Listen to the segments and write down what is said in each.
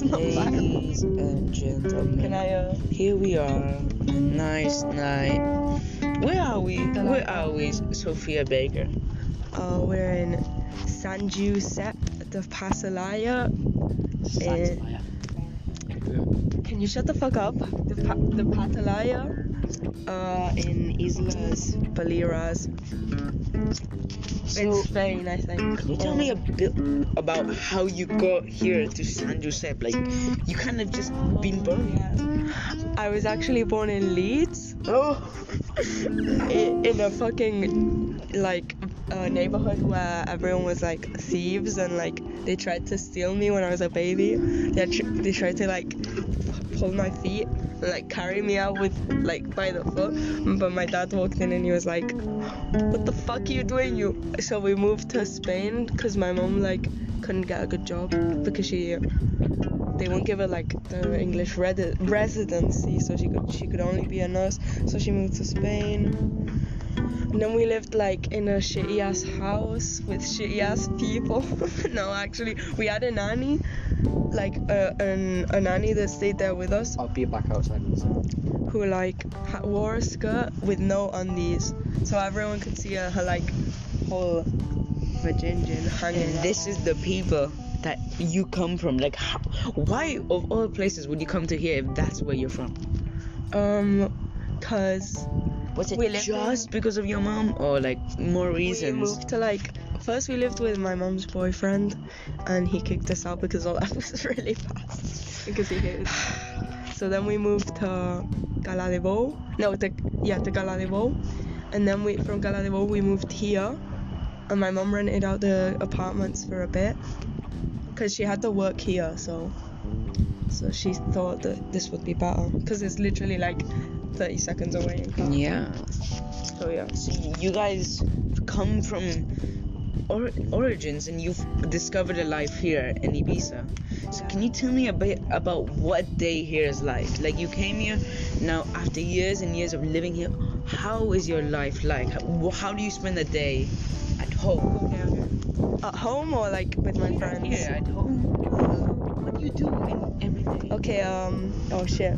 It's not bad. Ladies and gentlemen, Can I, uh, here we are, a nice night. Where are we? Where are we, Sophia Baker? uh, we're in San Giuseppe de Pasalaya. Eh, Can you shut the fuck up? The, pa- the Patalaya uh, in Islas Baleares. So, it's Spain, I think. can you tell me a bit about how you got here to San Jose? Like, you kind of just been born here. I was actually born in Leeds, Oh. i- in a fucking like uh, neighborhood where everyone was like thieves and like they tried to steal me when I was a baby. They tr- they tried to like pull my feet and like carry me out with like by the foot. But my dad walked in and he was like, "What the fuck are you doing, you?" So we moved to Spain because my mom like couldn't get a good job because she they won't give her like the English redi- residency, so she could she could only be a nurse. So she moved to Spain. And then we lived like in a shitty ass house with shitty ass people. no, actually, we had a nanny, like uh, an, a nanny that stayed there with us, I'll be back outside in a second. who like ha- wore a skirt with no undies, so everyone could see her, her like whole vagina hanging. And this is the people that you come from. Like, how, why of all places would you come to here if that's where you're from? um, cause Was it We just in- because of your mom, or like more reasons? We moved to like first we lived with my mom's boyfriend, and he kicked us out because all that was really fast because he hated. So then we moved to Cala de Bou. No, to yeah to Cala de Bou, and then we from Cala de Bou we moved here, and my mom rented out the apartments for a bit, because she had to work here. So so she thought that this would be better because it's literally like 30 seconds away in car. Yeah. So yeah. So you guys come from or- origins and you've discovered a life here in Ibiza. So can you tell me a bit about what day here is like? Like you came here now after years and years of living here. How is your life like? How, how do you spend the day at home? Okay, okay. At home or like with my friends? Here at home. What do you do in every day? Okay, um, oh shit.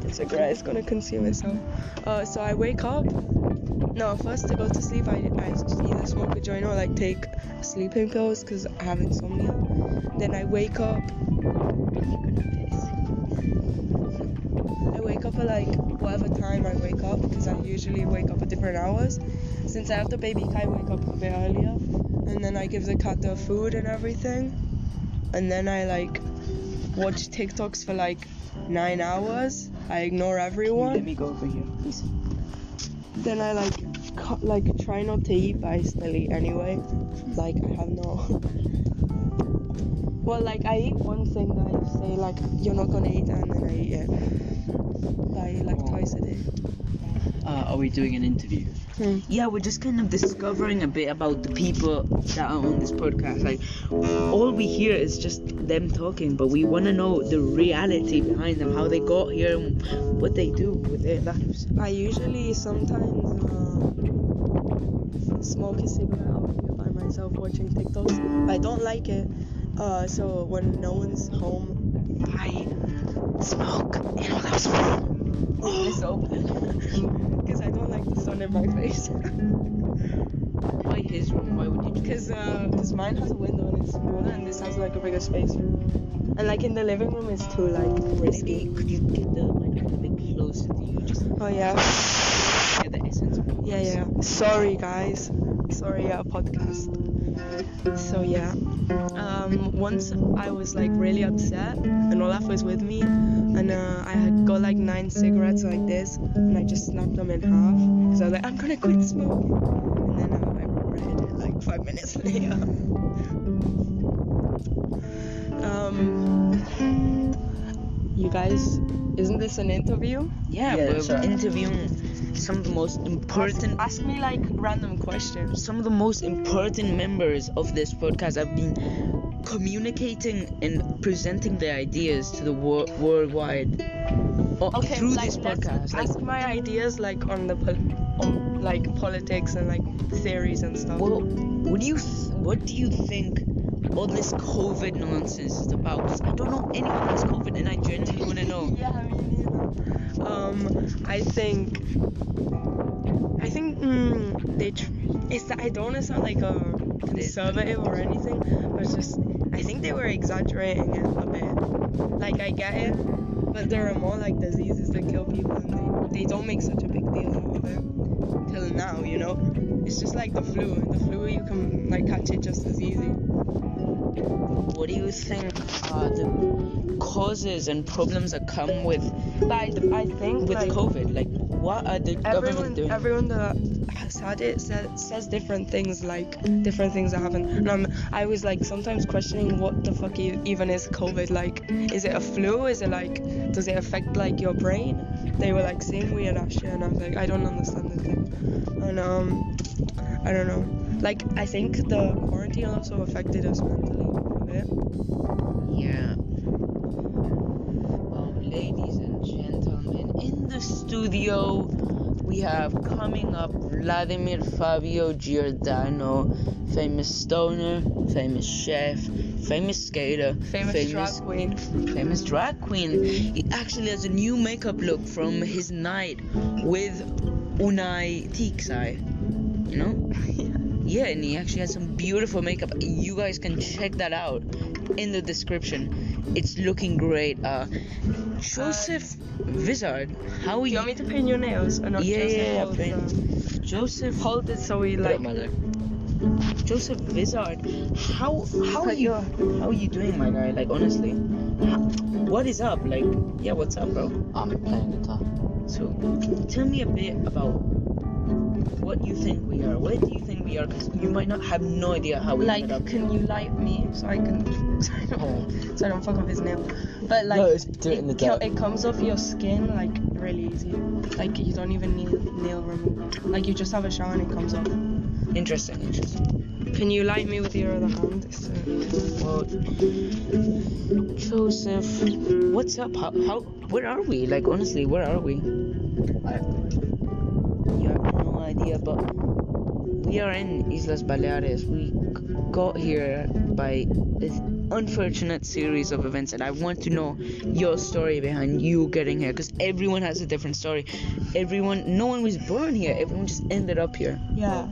The cigarette is gonna consume itself. Uh, so I wake up. No, first to go to sleep, I, I either smoke a joint or like take sleeping pills because I have insomnia. Then I wake up. I wake up at like whatever time I wake up because I usually wake up at different hours. Since I have the baby I wake up a bit earlier. And then I give the cat the food and everything. And then I like watch TikToks for like nine hours. I ignore everyone. Let me go over here, please. Then I like cu- like try not to eat, but I still eat anyway. Like I have no. well, like I eat one thing that I say like you're not gonna eat and then I eat it. Eat like twice a day. Uh, are we doing an interview? Hmm. yeah, we're just kind of discovering a bit about the people that are on this podcast. Like, all we hear is just them talking, but we want to know the reality behind them, how they got here, and what they do with their lives. I usually sometimes uh, smoke a cigarette out here by myself watching TikToks. I don't like it. Uh, so when no one's home, I smoke in Olaf's room. it's open because I don't like the sun in my face. Why his room? Why would you? Because uh, cause mine has a window and it's smaller, and this has like a bigger space. And like in the living room, it's too like Maybe risky. could you get the microphone a bit closer to you? Just Oh yeah, get the essence yeah, yeah. Sorry guys, sorry, yeah, podcast. So yeah, um, once I was like really upset, and Olaf was with me, and uh, I had got like nine cigarettes like this, and I just snapped them in half because I was like, I'm gonna quit smoking, and then uh, I regretted it like five minutes later. um, you guys, isn't this an interview? yeah, Yeah, we're sure. interviewing some of the most important Ask me like random questions. some of the most important members of this podcast have been communicating and presenting their ideas to the wor- worldwide uh, Okay, through like, this podcast. Like, Ask my ideas like on the on like politics and like theories and stuff. Well, what do you th- what do you think all this COVID nonsense is about? 'Cause I don't know anyone has COVID, and I genuinely want to know. Yeah, me neither. Um, I think, I think mm, they. Tr- it's I don't want to sound like a conservative or anything, but it's just I think they were exaggerating it a bit. Like I get it, but there are more like diseases that kill people, and they, they don't make such a big deal out of it till now. You know, it's just like the flu. The flu you can like catch it just as easy. What do you think are the causes and problems that come with But I, I think with like, COVID? Like, what are the government doing? everyone that has it says, says different things, like different things that happen. And I'm, I was like sometimes questioning what the fuck even is COVID. Like, is it a flu? Is it like, does it affect like your brain? They were like saying weird ass shit, and I was like, I don't understand the thing. And um, I don't know. Like, I think the quarantine also affected us mentally a bit. Yeah. Well, ladies and gentlemen, in the studio we have coming up Vladimir Fabio Giordano, famous stoner, famous chef, famous skater, Famous, drag queen. famous drag queen. He actually has a new makeup look from his night with Unai Tiksai. You know? Yeah, and he actually has some beautiful makeup. You guys can check that out in the description. It's looking great. Uh, Joseph Vizard, how are you you? want me to paint your nails? Or not Yeah, just yeah, yeah, paint. the- Joseph Hold it so we Put up like. my leg. Joseph Vizard, how how are you? How are you doing, my guy? Like honestly, how, what is up? Like, yeah, what's up, bro? I'm playing guitar. So, tell me a bit about what you think we are. Where do you think we are? Because you might not have no idea how we Like, ended up. can you light me so I can, so I don't, so I don't fuck up his nail? But like, No, it's- do it in the dark. it comes off your skin like really easy. Like you don't even need nail removal. Like you just have a shower and it comes off. Interesting, interesting. Can you light me with your other hand? Well, Joseph, what's up? How, how, where are we? Like, honestly, where are we? I, You have no idea, but we are in Islas Baleares. We got here by this unfortunate series of events, and I want to know your story behind you getting here, because everyone has a different story. Everyone, no one was born here. Everyone just ended up here. yeah.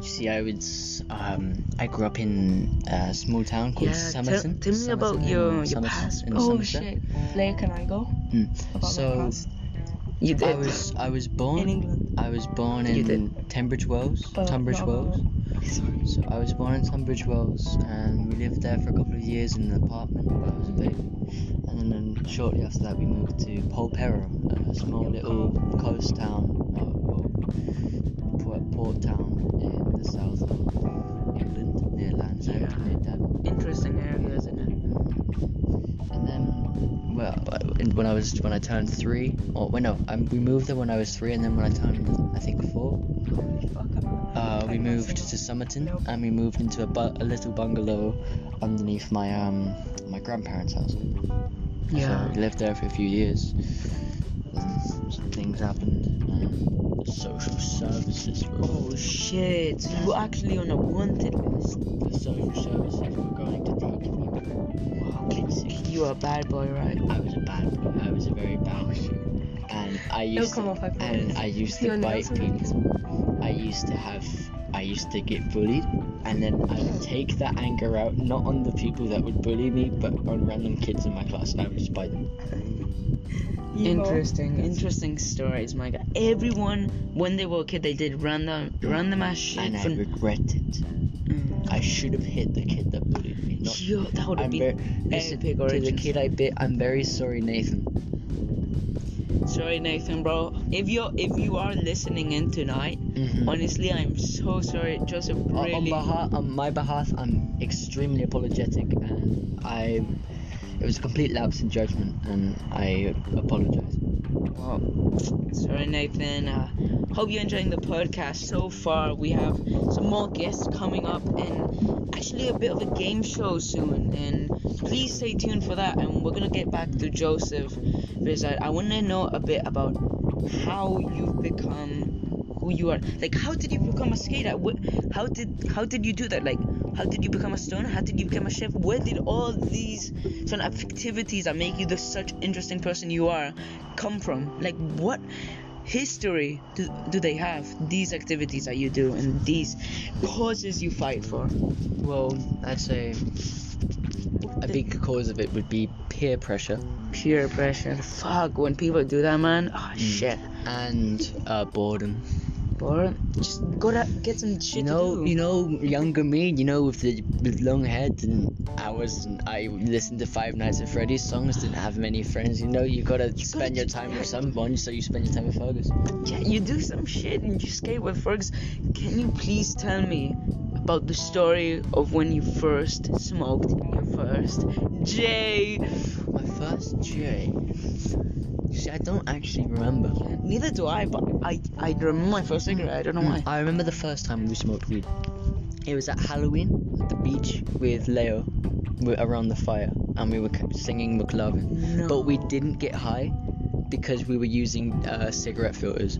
you see, I was um, I grew up in a small town called Yeah, tell, Somerton. tell me about your your Somerset- past. Oh Somerset. shit. Later, can I go? Hmm. About So my past You did. I was I was born in England. I was born in Tunbridge Wells. But Tunbridge Wells. Sorry. So I was born in Tunbridge Wells, and we lived there for a couple of years in an apartment when I was a baby. And then, shortly after that, we moved to Polperro, a small little coast town, uh, or, or port, port town when I was when I turned three, or well, no, I, we moved there when I was three, and then when I turned, I think four, uh, we moved to Somerton, and we moved into a, bu- a little bungalow underneath my um my grandparents' house. Yeah. So we lived there for a few years. Then some things happened. And um, the social services were Oh shit! So you were actually on a wanted list. the social services were going to take me. Wow, Basically. you are a bad boy, right? I was a bad boy. I was a very bad boy. And I It'll used come to, off, I and I used to bite people. I used to have I used to get bullied and then I would take that anger out not on the people that would bully me but on random kids in my class and I would just bite them. Interesting, interesting stories, my guy. Everyone, when they were a kid, they did random, random ass shit. And I regret it. Mm. I should have hit the kid that bullied me. Not, Yo, that would have been listen, epic to the kid I bit, I'm very sorry Nathan. Sorry, Nathan, bro. If you if you are listening in tonight, Mhm. honestly, I'm so sorry, Joseph. Really. On, behalf, on my behalf, I'm extremely apologetic, and I, it was a complete lapse in judgment, and I apologize. Well, sorry, Nathan. Uh, hope you're enjoying the podcast so far. We have some more guests coming up and actually a bit of a game show soon. And please stay tuned for that. And we're gonna get back to Joseph Vizard. I want to know a bit about how you've become who you are. Like, how did you become a skater? What, how did how did you do that? Like, how did you become a stoner? How did you become a chef? Where did all these sort of activities that make you the such interesting person you are come from? Like, what history do, do they have? These activities that you do and these causes you fight for. Well, I'd say a big cause of it would be peer pressure Peer pressure. Fuck, when people do that, man. Oh shit. and uh, boredom. Or just gotta get some shit You know, you know, younger me, you know, with the with long heads and hours, and I listened to Five Nights at Freddy's songs. Didn't have many friends. You know, you gotta spend your time with someone, so you spend your time with Fergus. Yeah, you do some shit and you skate with Fergus. Can you please tell me about the story of when you first smoked your first J? My first J. See, I don't actually remember. Neither do I, but I I remember my first cigarette. I don't know why. I remember the first time we smoked weed. It was at Halloween at the beach with Leo, we around the fire, and we were singing McLovin. No. But we didn't get high because we were using uh, cigarette filters,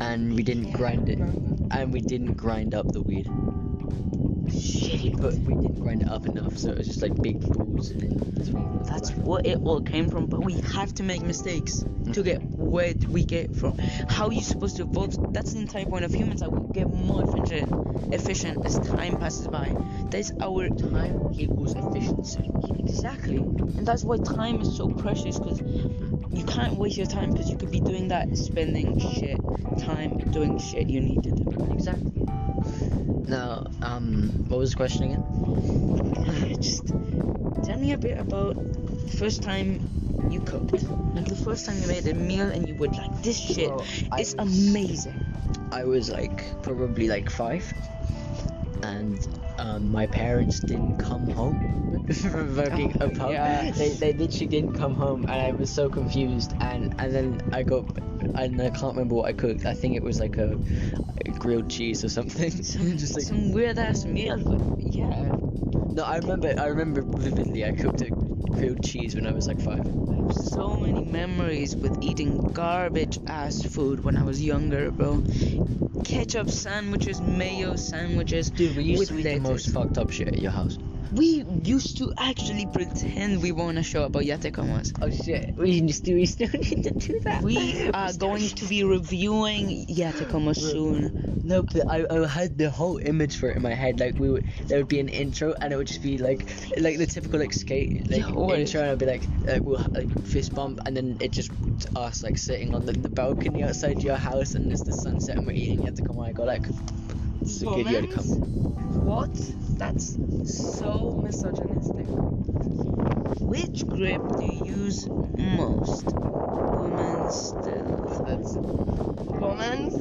and we didn't grind it, and we didn't grind up the weed. Shit. But we didn't grind it up enough, so it was just like big balls. And then That's what it all came from, but we have to make mistakes to get where we get from. How are you supposed to evolve? That's the entire point of humans. That we get more efficient, efficient as time passes by. That's our time equals efficiency. exactly, and that's why time is so precious. Because you can't waste your time. Because you could be doing that, spending shit time doing shit you need to do. Exactly. Now, um, what was the question again? Just tell me a bit about the first time you cooked. Like the first time you made a meal and you would like this shit. Well, it's was- amazing. I was like probably like five, and um, my parents didn't come home from working Oh, yeah. They, they literally didn't come home, and I was so confused. And and then I got, and I can't remember what I cooked. I think it was like a, a grilled cheese or something. Just like Some weird ass meal, but yeah. no, I remember I remember vividly. I cooked a grilled cheese when I was like five. I have so many memories with eating garbage ass food when I was younger, bro. Ketchup sandwiches, mayo sandwiches. Dude, we used to eat the most fucked up shit at your house. We used to actually pretend we were on a show about Yatekomos. Oh shit, we still we still need to do that. We are going to be reviewing Yatekomo soon. No, but I, I had the whole image for it in my head. Like we would, there would be an intro, and it would just be like, like the typical like skate like what? intro, and I'd be like, like we'll like fist bump, and then it just us like sitting on the, the balcony outside your house, and it's the sunset, and we're eating. You have to come on, I go like, it's a good year to come. What? That's so misogynistic. Which grip do you use most? Women's still. That's women's.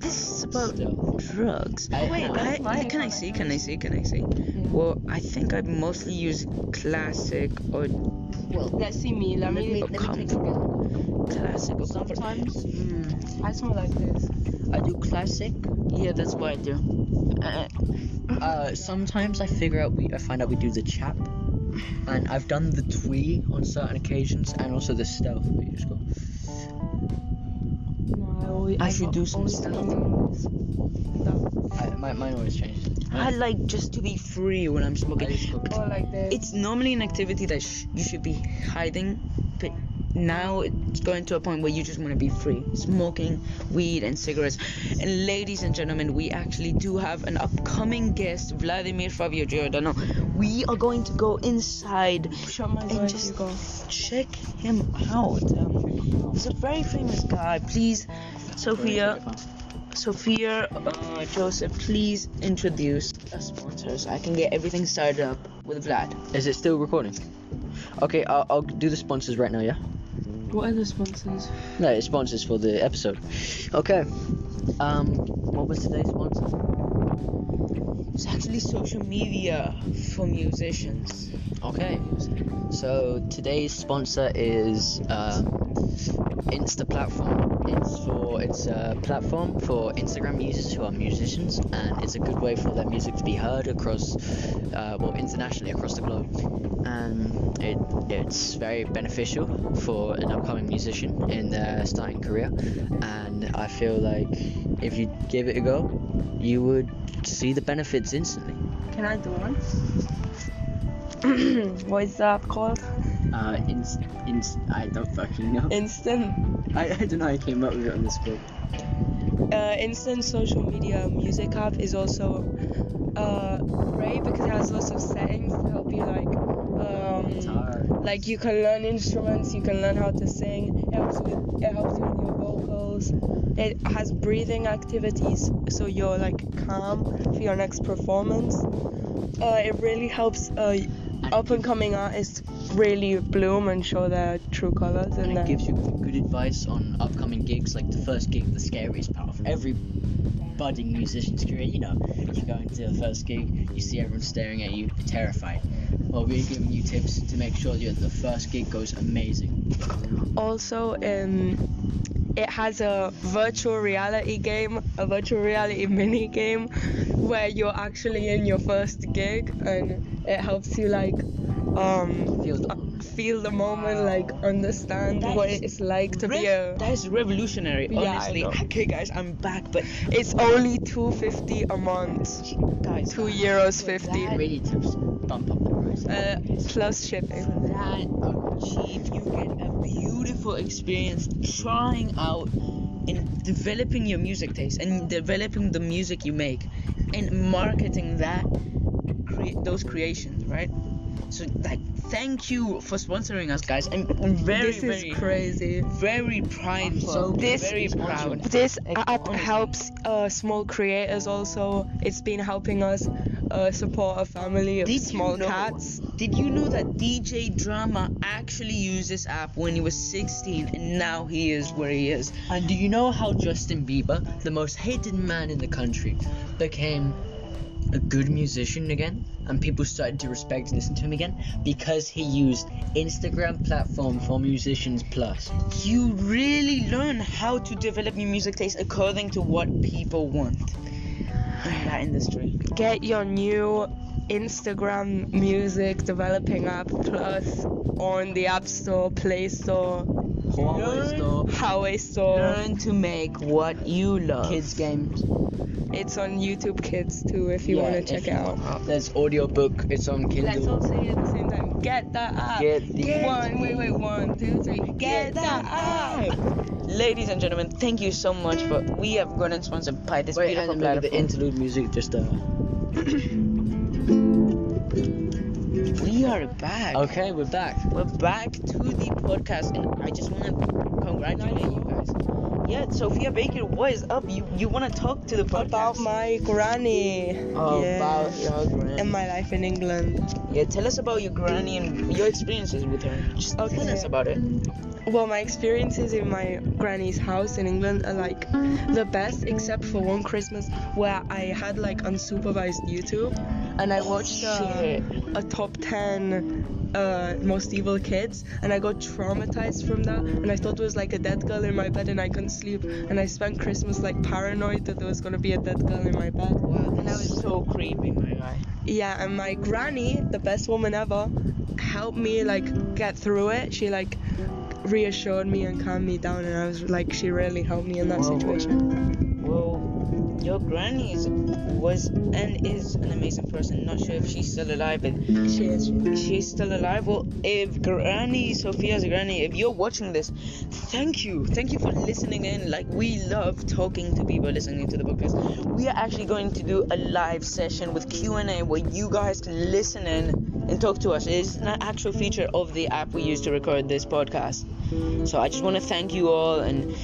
This is about Stealth. drugs. I- wait, I, that's I- can I see? Can I see? Can I see? Well, I think I mostly use classic or well. Let's see me. Let me. or comfort. Classic or comfort. Sometimes Mm, I smell like this. I do classic. Yeah, that's what I do. Uh, Uh, sometimes I figure out we I find out we do the chap, and I've done the twee on certain occasions, and also the stealth. But you just go. No, I always. I should do some always stuff. come in this. No. I, my, mine always changes. I like just to be free when I'm smoking. go. Like. It's normally an activity that sh- you should be hiding, but now it's going to a point where you just want to be free, smoking weed and cigarettes. And ladies and gentlemen, we actually do have an upcoming guest, Vladimir Fabio Giordano. We are going to go inside Shut my door and just go. check him out. Um, he's a very famous guy. Please, Sophia, Sophia, uh, Joseph, please introduce the sponsors. I can get everything started up with Vlad. Is it still recording? Okay, I'll, I'll do the sponsors right now, yeah? What are the sponsors? No, it's sponsors for the episode. Okay. Um, what was today's sponsor? It's actually social media for musicians. Okay. So today's sponsor is uh, Insta platform. It's for it's a platform for Instagram users who are musicians, and it's a good way for their music to be heard across, uh, well, internationally across the globe. And it it's very beneficial for an upcoming musician in their starting career. And I feel like if you give it a go, you would see the benefits instantly. Can I do one? what is that called? Uh, inst, inst, I don't fucking know. Instant I, I don't know how I came up with it on the spot. uh, instant social media music app is also uh, great because it has lots of settings to help you like um, Guitar. like you can learn instruments you can learn how to sing it helps with it helps you with your vocals it has breathing activities so you're like calm for your next performance uh, it really helps uh, up and coming artists really bloom and show their true colors And and it gives you good advice on upcoming gigs, like the first gig, the scariest part of every budding musician's career. You know, you go into the first gig, you see everyone staring at you, you're terrified. Well, we're giving you tips to make sure that the first gig goes amazing. also um it has a virtual reality game a virtual reality mini game where you're actually in your first gig and it helps you like um Feel the uh, feel the moment like understand That what is it's like to be a that is revolutionary, honestly. Okay, guys, I'm back, but it's only 250 a month. Guys, 2 euros 50 that- really to bump up the price. uh, plus shipping. For that achieve, you get a beautiful experience trying out and developing your music taste and developing the music you make and marketing that crea- those creations, right? So like thank you for sponsoring us guys. I'm, I'm very this is very crazy very prideful. so This- very proud. This app helps uh, small creators also. It's been helping us uh, support a family of Did you small know- cats. Did you know that DJ Drama actually used this app when he was 16 and now he is where he is? And do you know how Justin Bieber, the most hated man in the country, became a good musician again? And people started to respect and listen to him again because he used Instagram platform for musicians plus. You really learn how to develop your music taste according to what people want in that industry. Get your new Instagram music developing app plus on the App Store, Play Store, Huawei store, Huawei Store. Learn to make what you love. kids games. It's on YouTube Kids too if you Yeah, want to check it out. want- There's audiobook. It's on Let's Kindle. all say it at the same time. Get that app. Get the one. Wait, wait. One, two, three. Get that app. Ladies and gentlemen, thank you so much for we have gotten sponsored by this Wait, beautiful and maybe the interlude music just uh. we are back. Okay, we're back. We're back to the podcast, and I just want to congratulate you guys. Yeah, Sophia Baker, what is up? You you want to talk to the podcast? About my granny. Oh, yeah. about your granny. And my life in England. Yeah, tell us about your granny and your experiences with her. Just tell us about it. Well, my experiences in my granny's house in England are like the best, except for one Christmas where I had like unsupervised YouTube and I watched uh, a top 10 uh, most evil kids and I got traumatized from that and I thought there was like a dead girl in my bed and I couldn't sleep and I spent Christmas like paranoid that there was gonna be a dead girl in my bed. Wow, that was so creepy, my guy. Yeah, and my granny, the best woman ever, helped me like get through it. She like reassured me and calmed me down, and I was like, she really helped me in that situation. Well, your granny is, was and is an amazing person. Not sure if she's still alive, but She is. she's still alive. Well, if Granny, Sophia's Granny, if you're watching this, thank you. Thank you for listening in. Like, we love talking to people listening to the podcast. We are actually going to do a live session with Q&A where you guys can listen in and talk to us. It's an actual feature of the app we use to record this podcast. So I just want to thank you all and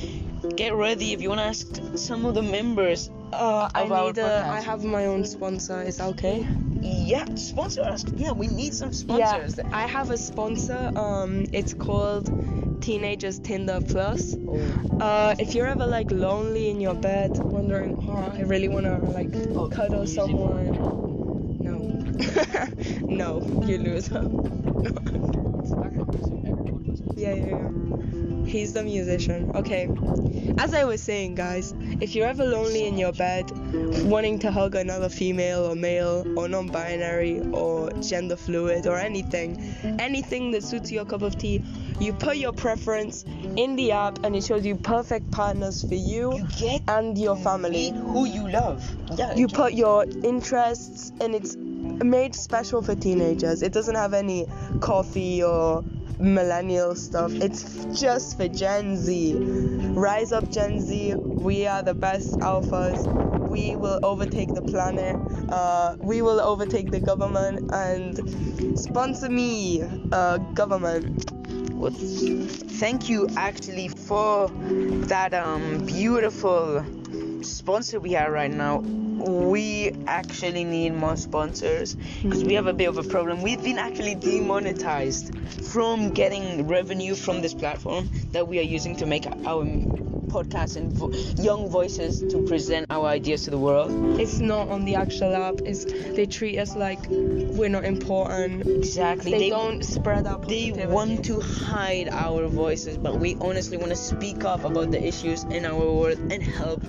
get ready if you want to ask some of the members. Uh, I Of our need a. I have my own sponsor. Is that okay? Yeah, sponsor us. Yeah, we need some sponsors. Yeah. I have a sponsor. Um, it's called Teenagers Tinder Plus. Oh. Uh, if you're ever like lonely in your bed, wondering, oh, I really wanna like Oh, cuddle someone. No. no, you loser. Yeah, yeah, yeah. He's the musician. Okay. As I was saying, guys, if you're ever lonely in your bed, wanting to hug another female or male or non binary or gender fluid or anything, anything that suits your cup of tea, you put your preference in the app and it shows you perfect partners for you You get and your family. who you love. Yeah. You put your interests and it's made special for teenagers. It doesn't have any coffee or millennial stuff. It's just for Gen Z. Rise up, Gen Z. We are the best alphas. We will overtake the planet. Uh, we will overtake the government and sponsor me, uh, government. Thank you actually for that um beautiful sponsor we have right now. We actually need more sponsors because we have a bit of a problem. We've been actually demonetized from getting revenue from this platform that we are using to make our podcast and vo- young voices to present our ideas to the world. It's not on the actual app. It's they treat us like we're not important. Exactly. They, don't spread our They want to hide our voices, but we honestly want to speak up about the issues in our world and help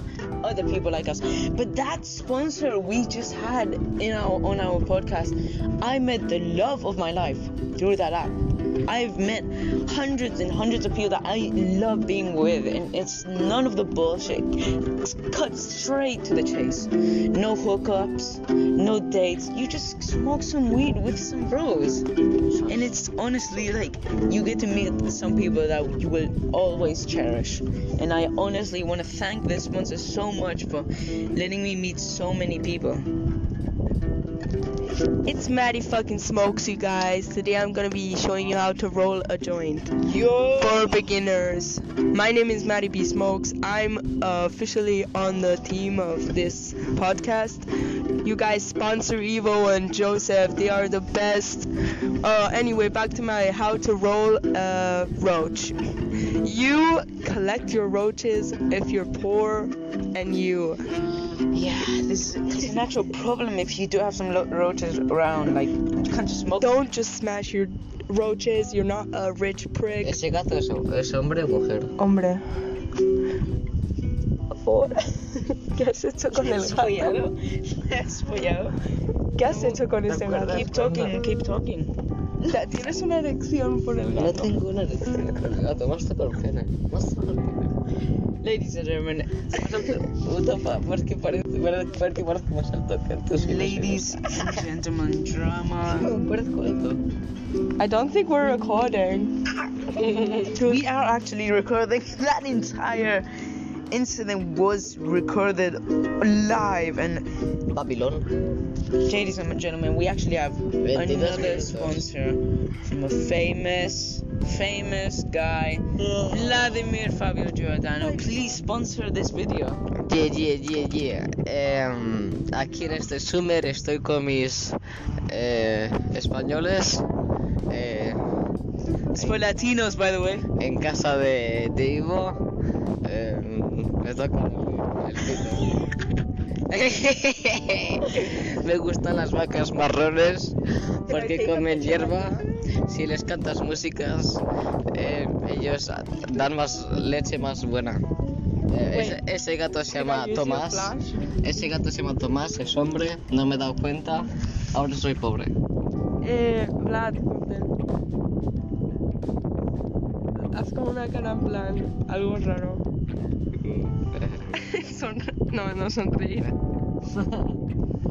other people like us. But that sponsor we just had in our on our podcast, I met the love of my life through that app. I've met hundreds and hundreds of people that I love being with, and it's none of the bullshit. It's cut straight to the chase. No hookups, no dates. You just smoke some weed with some bros, and it's honestly like you get to meet some people that you will always cherish. And I honestly want to thank this sponsor so much for letting me meet so many people. It's Maddie fucking Smokes, you guys. Today I'm gonna be showing you how to roll a joint Yo. for beginners. My name is Maddie B Smokes. I'm uh, officially on the team of this podcast. You guys sponsor Evo and Joseph. They are the best. Uh, anyway, back to my how to roll a roach. You collect your roaches if you're poor, and you Yeah, this is a natural problem if you do have some lo- roaches around. Like you can't just smoke. don't just smash your roaches. You're not a rich prick. ¿Ese gato es, es hombre o mujer? Hombre. Por... ¿Qué has hecho con el Has gato? follado. Has follado. ¿Qué has hecho con ese gato? Keep talking, keep talking. Ya, Tienes una erección por el No gato. tengo una erección con el gato, más el pene. Más el pene. Ladies and gentlemen, Puta pa, porque parece, parece, parece más alto que tú. ladies and gentlemen, drama. Parezco alto. I don't think we're recording. We are actually recording that entire incident was recorded live and Babilón. Ladies and gentlemen we actually have 22 another sponsor from a famous famous guy Vladimir Fabio Giordano please sponsor this video Yeah, yeah, yeah, yeah. Em, aquí en este Summer estoy con mis eh, españoles eh, it's for Latinos by the way en casa de, de Ivo. Em, me toca el, el. me gustan las vacas marrones porque comen hierba. Si les cantas músicas, eh, ellos dan más leche más buena. Eh, ese, ese gato se llama Tomás. Ese gato se llama Tomás, es hombre, no me he dado cuenta. Ahora soy pobre. Eh, Vlad. Haz como una cara en plan, algo raro. Son... No,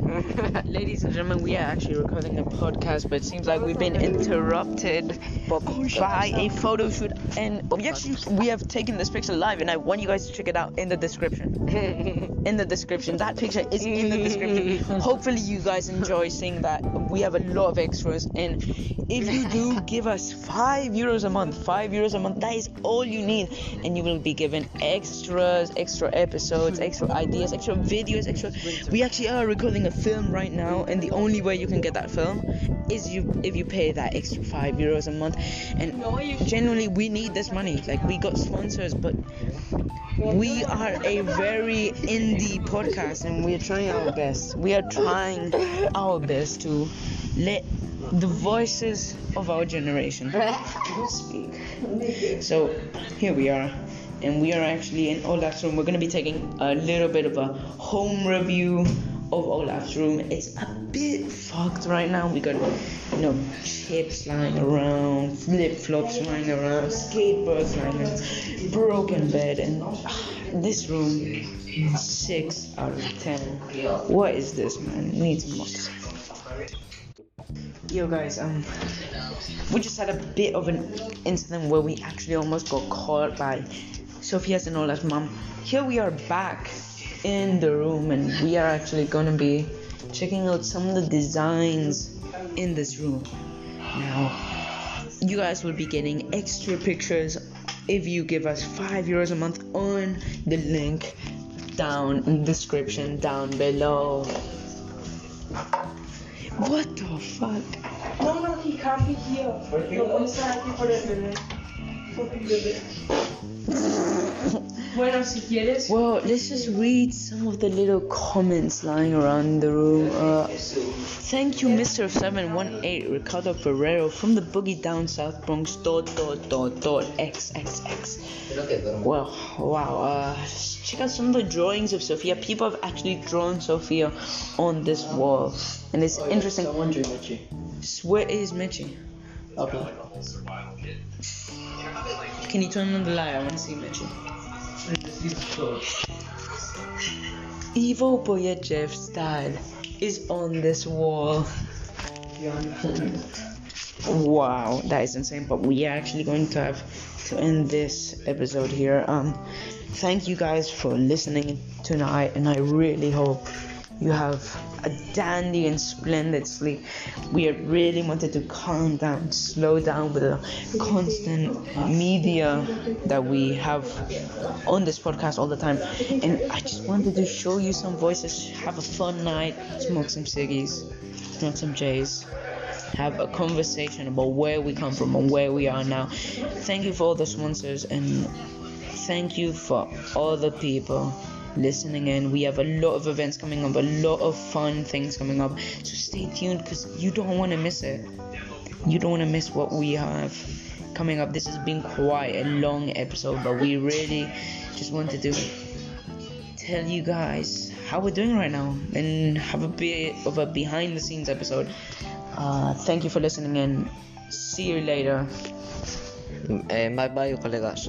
ladies and gentlemen we are actually recording a podcast but it seems like we've been interrupted by oh, a photo shoot and we actually we have taken this picture live and I want you guys to check it out in the description. In the description. That picture is in the description. Hopefully you guys enjoy seeing that. We have a lot of extras and if you do give us five euros a month. Five euros a month that is all you need. And you will be given extras extra episodes extra ideas extra videos extra we actually are recording a film right now and the only way you can get that film is you if you pay that extra five euros a month and generally we need this money like we got sponsors but we are a very indie podcast and we're trying our best we are trying our best to let the voices of our generation speak. So here we are, and we are actually in Olaf's room. We're gonna be taking a little bit of a home review of Olaf's room. It's a bit fucked right now. We got you know chips lying around, flip flops lying around, skateboards lying around, broken bed, and ah, this room six out of ten. What is this, man? Needs more. Yo, guys, um, we just had a bit of an incident where we actually almost got caught by Sophia's and Olaf's mom. Here we are back in the room, and we are actually gonna be checking out some of the designs in this room. Now, you guys will be getting extra pictures if you give us five euros a month on the link down in the description down below. What the fuck? No, no, he can't be here. Lo pones aquí por el bebé. Por el bebé. Bueno, si quieres. Well, let's just read some of the little comments lying around the room. Uh, thank you, Mr. 718 Ricardo Ferrero from the Boogie Down South Bronx. Dot dot dot dot XXX. Well, wow. Uh, check out some of the drawings of Sophia. People have actually drawn Sophia on this wall, and it's interesting. Someone drew Mitchie. Where is Mitchie? Okay. Can you turn on the light? I want to see Mitchie. Evo Boyachev's dad is on this wall. Wow, that is insane. But we are actually going to have to end this episode here. Um, thank you guys for listening tonight, and I really hope you have a dandy and splendid sleep. We really wanted to calm down, slow down with the constant media that we have on this podcast all the time. And I just wanted to show you some voices, have a fun night, smoke some ciggies, smoke some J's. Have a conversation about where we come from and where we are now. Thank you for all the sponsors and thank you for all the people listening in. We have a lot of events coming up, a lot of fun things coming up. So stay tuned because you don't want to miss it. You don't want to miss what we have coming up. This has been quite a long episode, but we really just wanted to tell you guys how we're doing right now and have a bit of a behind the scenes episode. Uh, thank you for listening in. See you later. Eh, bye bye, colegas.